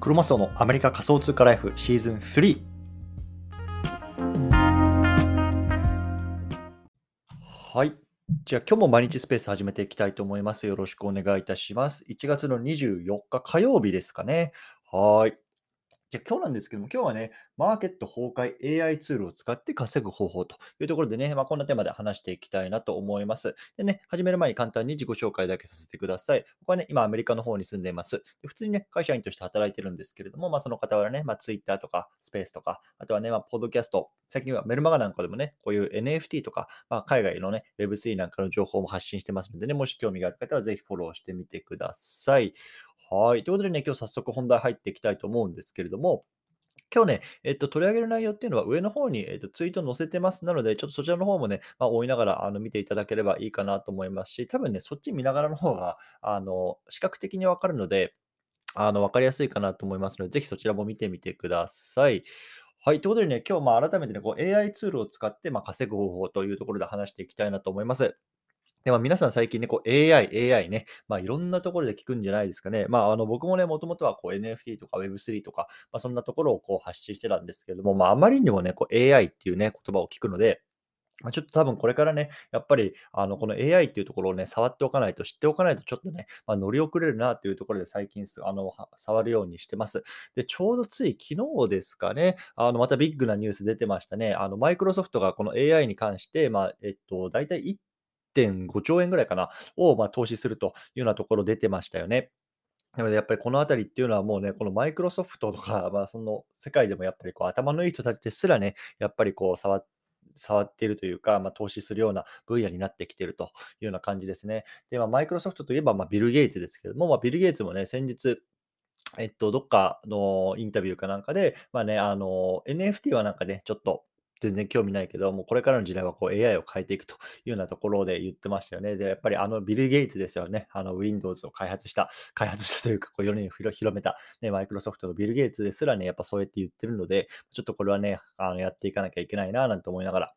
クロマスオのアメリカ仮想通貨ライフシーズン3。はい。じゃあ今日も毎日スペース始めていきたいと思います。よろしくお願いいたします。1月の24日火曜日ですかね。はい。じゃ、今日なんですけども、今日はね、マーケット崩壊 AI ツールを使って稼ぐ方法というところでね、まあ、こんなテーマで話していきたいなと思います。でね、始める前に簡単に自己紹介だけさせてください。僕はね、今アメリカの方に住んでいます。で普通にね、会社員として働いてるんですけれども、まあ、その傍らね、まあ、Twitter とかスペースとか、あとはね、まあ、ポッドキャスト、最近はメルマガなんかでもね、こういう NFT とか、まあ、海外のね、Web3 なんかの情報も発信してますのでね、もし興味がある方はぜひフォローしてみてください。はい。ということでね、今日早速本題入っていきたいと思うんですけれども、今日ね、えっと、取り上げる内容っていうのは上の方に、えっと、ツイート載せてます。なので、ちょっとそちらの方もね、まあ、追いながらあの見ていただければいいかなと思いますし、多分ね、そっち見ながらの方が、あの、視覚的にわかるので、あの、わかりやすいかなと思いますので、ぜひそちらも見てみてください。はい。ということでね、今日まあ改めてね、こう AI ツールを使ってまあ稼ぐ方法というところで話していきたいなと思います。で、ま、皆さん最近ね、こう AI、AI ね、まあ、いろんなところで聞くんじゃないですかね。まあ、あの、僕もね、もともとはこう NFT とか Web3 とか、ま、そんなところをこう発信してたんですけれども、ま、ああまりにもね、こう AI っていうね、言葉を聞くので、ま、ちょっと多分これからね、やっぱりあの、この AI っていうところをね、触っておかないと、知っておかないとちょっとね、ま、乗り遅れるなっていうところで最近あの、触るようにしてます。で、ちょうどつい昨日ですかね、あの、またビッグなニュース出てましたね。あの、マイクロソフトがこの AI に関して、ま、えっと、だいたい1.5兆円ぐらいかな、を、ま、投資するというようなところ出てましたよね。なのでやっぱりこのあたりっていうのはもうね、このマイクロソフトとか、まあ、その世界でもやっぱりこう頭のいい人たちですらね、やっぱりこう触触っているというか、まあ、投資するような分野になってきているというような感じですね。で、まあ、マイクロソフトといえば、ま、ビル・ゲイツですけれども、まあ、ビル・ゲイツもね、先日、えっと、どっかのインタビューかなんかで、まあね、あの、NFT はなんかね、ちょっと全然興味ないけど、もうこれからの時代はこう AI を変えていくというようなところで言ってましたよね。で、やっぱりあのビル・ゲイツですよね。あの Windows を開発した、開発したというか、こう世に広めた、ね、マイクロソフトのビル・ゲイツですらね、やっぱそうやって言ってるので、ちょっとこれはね、あのやっていかなきゃいけないな、なんて思いながら、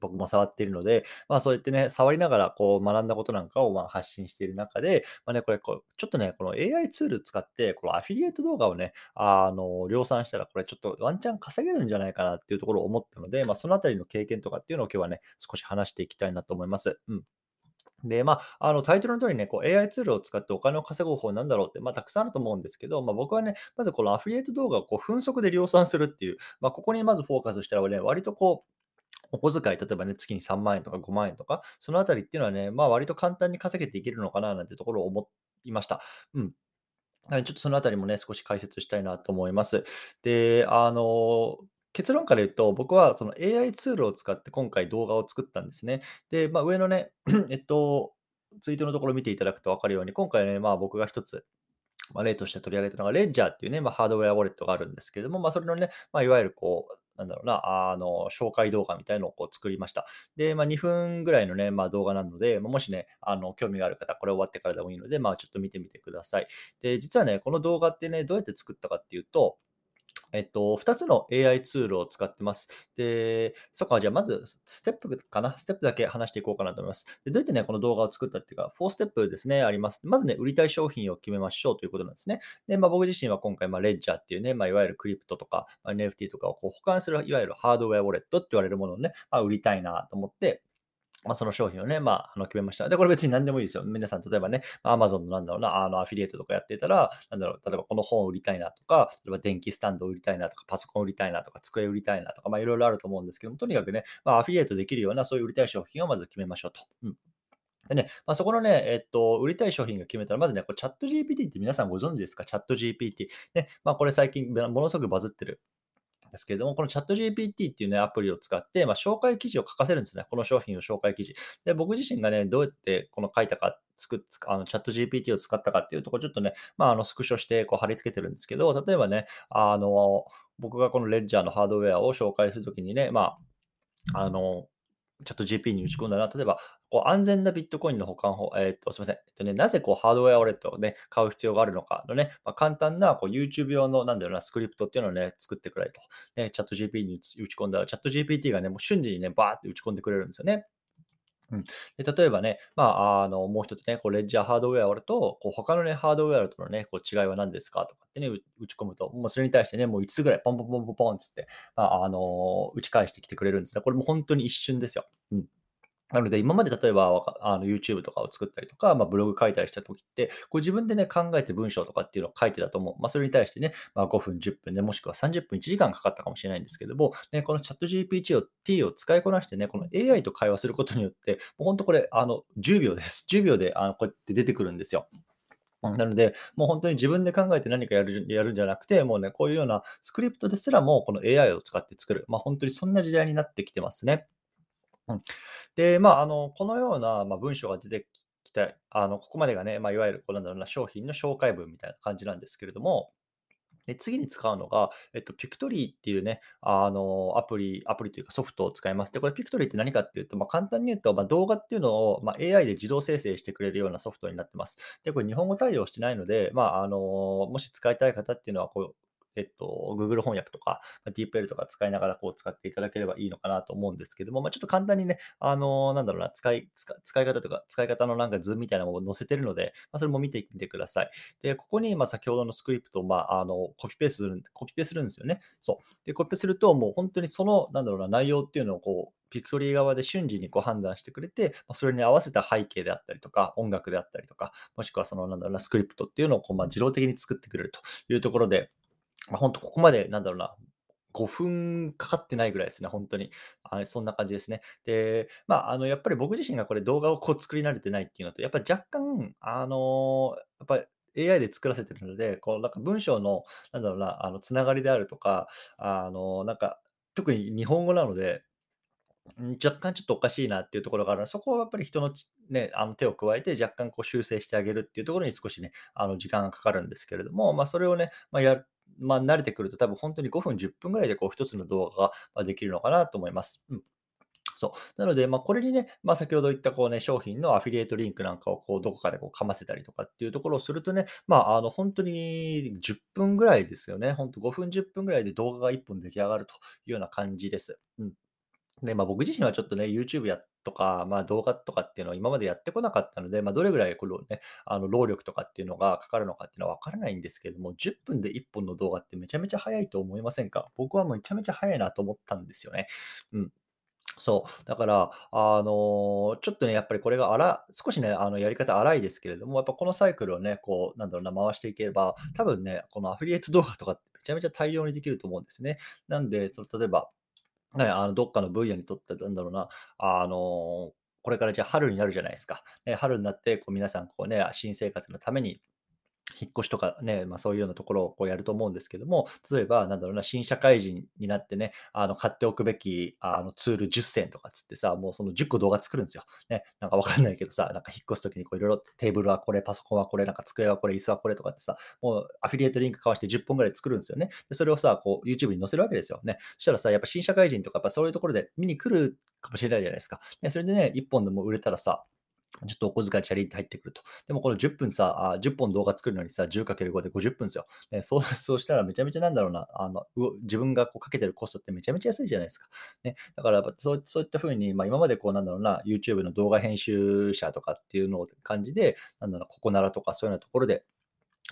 僕も触っているので、まあそうやってね、触りながらこう学んだことなんかをまあ発信している中で、まあね、これこう、ちょっとね、この AI ツール使って、このアフィリエイト動画をね、あの、量産したら、これちょっとワンチャン稼げるんじゃないかなっていうところを思ったので、まあそのあたりの経験とかっていうのを今日はね、少し話していきたいなと思います。うん。で、まあ、あのタイトルの通りね、こう AI ツールを使ってお金を稼ぐ方法なんだろうって、まあ、たくさんあると思うんですけど、まあ、僕はね、まずこのアフィリエイト動画をこう分速で量産するっていう、まあ、ここにまずフォーカスしたらね、割とこう、お小遣い、例えばね、月に3万円とか5万円とか、そのあたりっていうのはね、まあ割と簡単に稼げていけるのかななんてところを思いました。うん。ちょっとそのあたりもね、少し解説したいなと思います。で、あの、結論から言うと、僕はその AI ツールを使って今回動画を作ったんですね。で、まあ、上のね、えっと、ツイートのところを見ていただくと分かるように、今回ね、まあ僕が一つまあ、例として取り上げたのが、レッジャーっていうね、まあ、ハードウェアウォレットがあるんですけれども、まあ、それのね、まあ、いわゆるこう、なんだろうな、あの、紹介動画みたいのをこう作りました。で、まあ、2分ぐらいのね、まあ、動画なので、もしね、あの、興味がある方、これ終わってからでもいいので、まあ、ちょっと見てみてください。で、実はね、この動画ってね、どうやって作ったかっていうと、えっと、2つの AI ツールを使ってます。で、そっか、じゃあまず、ステップかな？ステップだけ話していこうかなと思います。でどうやってね、この動画を作ったっていうか、4ステップですね、あります。まずね、売りたい商品を決めましょうということなんですね。で、まあ、僕自身は今回、まあ、レッジャーっていうね、まあ、いわゆるクリプトとか、まあ、NFT とかをこう保管する、いわゆるハードウェアウォレットって言われるものをね、まあ、売りたいなと思って、まあ、その商品をね、まあ、あの決めました。で、これ別に何でもいいですよ。皆さん、例えばね、Amazon のなんだろうな、あのアフィリエイトとかやってたら、なんだろう、例えばこの本を売りたいなとか、例えば電気スタンドを売りたいなとか、パソコンを売りたいなとか、机を売りたいなとか、まあ、いろいろあると思うんですけども、とにかくね、まあ、アフィリエイトできるような、そういう売りたい商品をまず決めましょうと。うんでね、まあ、そこのね、えっと、売りたい商品が決めたら、まずね、これチャット GPT って皆さんご存知ですか？チャット GPT。ね、まあ、これ最近ものすごくバズってるですけれども、このチャット GPT っていうね、アプリを使って、まあ、紹介記事を書かせるんですね。この商品を紹介記事。で、僕自身がね、どうやってこの書いたか、作っあのチャット GPT を使ったかっていうところ、ちょっとね、まあ、あのスクショしてこう貼り付けてるんですけど、例えばね、あの、僕がこのレッジャーのハードウェアを紹介するときにね、まあ、あの、チャット GP に打ち込んだら、例えば、こう安全なビットコインの保管法、えー、っと、すみません。えっとね、なぜこうハードウェアウォレットをね、買う必要があるのかのね、まあ、簡単なこう YouTube 用の、なんだろうな、スクリプトっていうのをね、作ってくれと。ね、チャット GP に打ち込んだら、チャット GPT がね、もう瞬時にね、バーって打ち込んでくれるんですよね。うん。で、例えばね、まあ、あの、もう一つね、こうレッジャーハードウェアと、こう他のね、ハードウェアとのね、こう違いは何ですかとかってね、打ち込むと、もうそれに対してね、もう5つぐらいポンポンポンポンポンつって、まあ、あの、打ち返してきてくれるんですね。これも本当に一瞬ですよ。うん。なので、今まで例えば、あの YouTube とかを作ったりとか、まあ、ブログ書いたりした時って、こう自分でね、考えて文章とかっていうのを書いてたと思う。まあ、それに対してね、まあ、5分、10分で、もしくは30分、1時間かかったかもしれないんですけども、ね、このチャット GPT を T を使いこなしてね、この AI と会話することによって、もう本当これ、あの、10秒です。10秒で、あの、こうやって出てくるんですよ。なので、もう本当に自分で考えて何かやるやるんじゃなくて、もうね、こういうようなスクリプトですらも、この AI を使って作る。まあ、本当にそんな時代になってきてますね。うん。で、まあ、あの、このような、まあ、文章が出てきて、あの、ここまでがね、まあ、いわゆるこうなんだろうな、商品の紹介文みたいな感じなんですけれども、で、次に使うのが、えっと、ピクトリーっていうね、あの、アプリアプリというかソフトを使います。で、これピクトリーって何かっていうと、まあ、簡単に言うと、まあ、動画っていうのを、まあ、AI で自動生成してくれるようなソフトになってます。で、これ日本語対応してないので、まあ、あの、もし使いたい方っていうのは、こうえっと、Google 翻訳とか、DeepL とか使いながらこう使っていただければいいのかなと思うんですけども、まあ、ちょっと簡単にね、あのなんだろうな、使い、使い方とか、使い方のなんか図みたいなものを載せてるので、まあ、それも見てみてください。で、ここに、ま先ほどのスクリプトを、まあ、あの、コピペする、コピペするんですよね。そう。で、コピペすると、もう本当にその、なんだろうな、内容っていうのをこう、ピクトリー側で瞬時にこう判断してくれて、まそれに合わせた背景であったりとか、音楽であったりとか、もしくはその、なんだろうな、スクリプトっていうのをこう、ま自動的に作ってくれるというところで、まあ、本当ここまでなんだろうな、5分かかってないぐらいですね、本当に。あそんな感じですね。で、まあ、あの、やっぱり僕自身がこれ動画をこう作り慣れてないっていうのと、やっぱ若干、あの、やっぱり AI で作らせてるので、こうなんか文章の、なんだろうな、あの、つながりであるとか、あの、なんか、特に日本語なので、若干ちょっとおかしいなっていうところがあるので、そこはやっぱり人のね、あの手を加えて若干こう修正してあげるっていうところに少しね、あの時間がかかるんですけれども、まあ、それをね、ま、やるまあ、慣れてくると多分本当に5分、10分ぐらいでこう一つの動画ができるのかなと思います。うん。そう。なので、まあ、これにね、まあ、先ほど言ったこうね、商品のアフィリエイトリンクなんかをこうどこかでこうかませたりとかっていうところをするとね、まあ、あの本当に10分ぐらいですよね。本当5分、10分ぐらいで動画が1本出来上がるというような感じです。うん。で、まあ、僕自身はちょっとね、YouTube やとか、まあ、動画とかっていうのは今までやってこなかったので、まあ、どれぐらいこのね、あの労力とかっていうのがかかるのかっていうのは分からないんですけれども、10分で1本の動画ってめちゃめちゃ早いと思いませんか？僕はめちゃめちゃ早いなと思ったんですよね。うん。そう。だから、あの、ちょっとね、やっぱりこれが荒少しね、あの、やり方荒いですけれども、やっぱこのサイクルをね、こう、なんだろうな、回していければ、多分ね、このアフィリエイト動画とかってめちゃめちゃ大量にできると思うんですね。なんで、その例えばね、あの、どっかの分野にとって、なんだろうな、あの、これからじゃあ春になるじゃないですか。ね、春になって、こう皆さん、こうね、新生活のために引っ越しとかね、まあ、そういうようなところをこうやると思うんですけども、例えば、なんだろうな、新社会人になってね、あの買っておくべきあのツール10選とかつってさ、もうその10個動画作るんですよ。ね、なんかわかんないけどさ、なんか引っ越すときにこういろいろテーブルはこれ、パソコンはこれ、なんか机はこれ、椅子はこれとかってさ、もうアフィリエイトリンク交わして10本ぐらい作るんですよね。でそれをさ、こう YouTube に載せるわけですよね。そしたらさ、やっぱ新社会人とか、やっぱそういうところで見に来るかもしれないじゃないですか。ね、それでね、1本でも売れたらさ、ちょっとお小遣いチャリって入ってくると。でもこの10分さ、あ10本動画作るのにさ、10×5 で50分ですよ。ね、そう そうしたらめちゃめちゃなんだろうな、あの自分がこうかけてるコストってめちゃめちゃ安いじゃないですか。ね、だからそうそういったふうに、まあ、今までこうなんだろうな、YouTube の動画編集者とかっていうのを感じで、なんだろう、ここならとかそういうようなところで、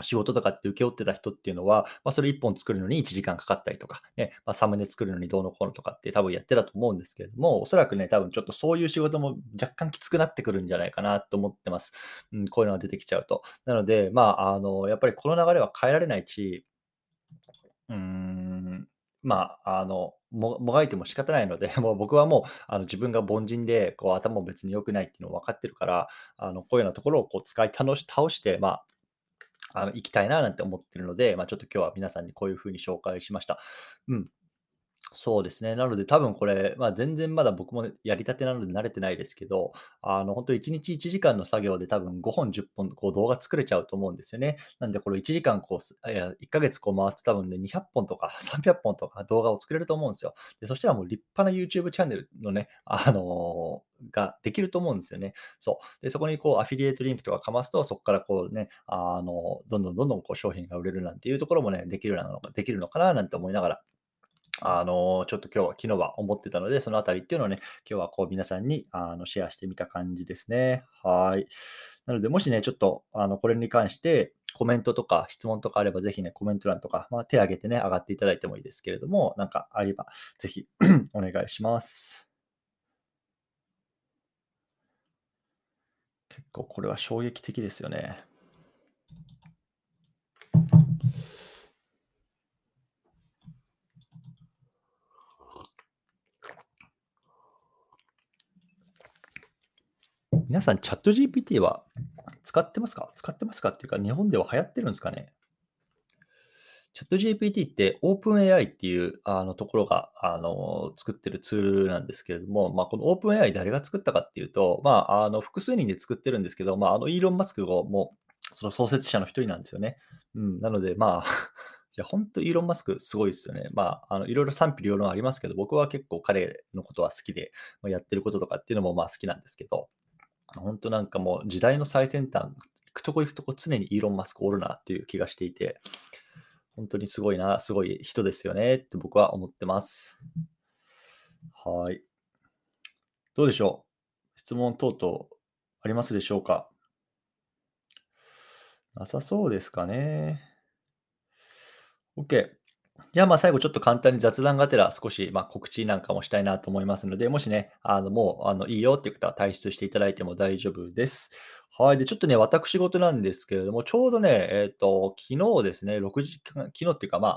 仕事とかって請け負ってた人っていうのは、まあ、それ1本作るのに1時間かかったりとか、ね、まあ、サムネ作るのにどうのこうのとかって多分やってたと思うんですけれども、おそらくね、多分ちょっとそういう仕事も若干きつくなってくるんじゃないかなと思ってます。うん、こういうのが出てきちゃうと。なので、まあ、あの、やっぱりこの流れは変えられないし、うーん、まあ、あの、ももがいても仕方ないので、もう僕はもうあの自分が凡人でこう頭も別に良くないっていうのを分かってるから、あのこういうようなところをこう使い倒し倒して、まあ、あの、行きたいななんて思ってるので、まあ、ちょっと今日は皆さんにこういうふうに紹介しました。うん。そうですね。なので多分これ、まあ、全然まだ僕もやりたてなので慣れてないですけど、あの、本当1日1時間の作業で多分5本、10本こう動画作れちゃうと思うんですよね。なんでこれ1時間こう、いや、1ヶ月こう回すと多分ね、200本とか 300本とか動画を作れると思うんですよ。で、そしたらもう立派な YouTube チャンネルのね、あのができると思うんですよね。そう。で、そこにこうアフィリエイトリンクとかかますと、そこからこうね、あの、どんどんどんどんこう商品が売れるなんていうところもね、できるなのかできるのかななんて思いながらあの、ちょっと今日は昨日は思ってたので、そのあたりっていうのをね、今日はこう皆さんにあのシェアしてみた感じですね。はい。なので、もしね、ちょっとあのこれに関してコメントとか質問とかあれば、ぜひね、コメント欄とか、まあ、手挙げてね、上がっていただいてもいいですけれども、なんかあれば、ぜひ お願いします。結構これは衝撃的ですよね。皆さん、チャット GPT は使ってますか？使ってますかっていうか、日本では流行ってるんですかね？チャット GPT って OpenAI っていうあのところがあの作ってるツールなんですけれども、まあ、この OpenAI 誰が作ったかっていうと、まあ、あの複数人で作ってるんですけど、まあ、あのイーロン・マスクもその創設者の一人なんですよね。うん、なので、まあ、いや、本当イーロン・マスクすごいですよね。まあ、あのいろいろ賛否両論ありますけど、僕は結構彼のことは好きで、まあ、やってることとかっていうのもまあ好きなんですけど、本当なんかもう時代の最先端、行くとこ行くとこ常にイーロン・マスクおるなっていう気がしていて、本当にすごいな、すごい人ですよねって僕は思ってます。はい。どうでしょう？質問等々ありますでしょうか？なさそうですかね。OK。じゃあ、まあ、最後ちょっと簡単に雑談がてら少し、ま、告知なんかもしたいなと思いますので、もしね、あの、もう、あの、いいよっていう方は退出していただいても大丈夫です。はい。で、ちょっとね、私事なんですけれども、ちょうどね、えっと、昨日ですね、6時間昨日っていうか、ま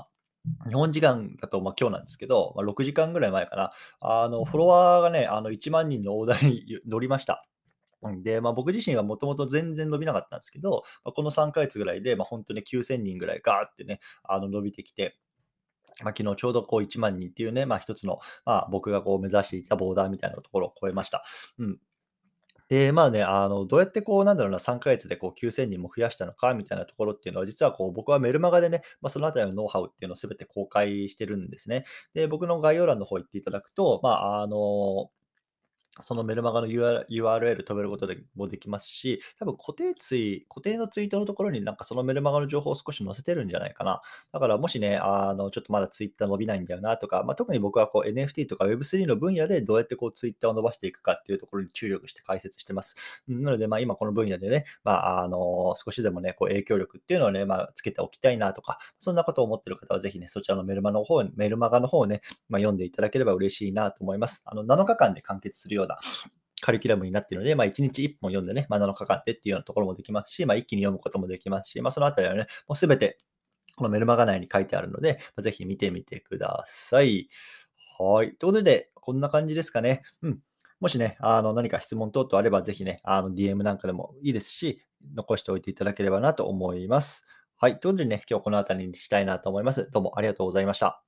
あ、日本時間だと、ま、今日なんですけど、ま、6時間ぐらい前かな、あの、フォロワーがね、あの、1万人の大台に乗りました。で、まあ、僕自身はもともと全然伸びなかったんですけど、まあ、この3ヶ月ぐらいで、ま、ほんとに9000人ぐらいガーってね、あの、伸びてきてまあ、昨日ちょうどこう1万人っていうね、まあ、一つの、まあ、僕がこう目指していたボーダーみたいなところを超えました。うん。で、まあね、あの、どうやってこう、なんだろうな、3ヶ月でこう9000人も増やしたのかみたいなところっていうのは、実はこう、僕はメルマガでね、まあ、そのあたりのノウハウっていうのを全て公開してるんですね。で、僕の概要欄の方行っていただくと、まあ、あの、そのメルマガの URL 飛べることでもできますし、多分固定ツイ、固定のツイートのところになんかそのメルマガの情報を少し載せてるんじゃないかな。だからもしね、あの、ちょっとまだツイッター伸びないんだよなとか、まあ、特に僕はこう NFT とか Web3 の分野でどうやってこうツイッターを伸ばしていくかっていうところに注力して解説してます。なので、まあ今この分野でね、まあ、あの、少しでもね、こう影響力っていうのをね、まあ、つけておきたいなとか、そんなことを思ってる方はぜひね、そちらのメルマの方、メルマガの方をね、まあ、読んでいただければ嬉しいなと思います。あの、7日間で完結するようなカリキュラムになっているので、まあ、1日1本読んでね、まあ、7日間でっていうようなところもできますし、まあ、一気に読むこともできますし、まあ、そのあたりはね、もうすべてこのメルマガ内に書いてあるので、ぜひ見てみてください。はい。ということで、こんな感じですかね。うん。もしね、あの何か質問等々あれば、ぜひね、あの DM なんかでもいいですし、残しておいていただければなと思います。はい。ということでね、今日この辺りにしたいなと思います。どうもありがとうございました。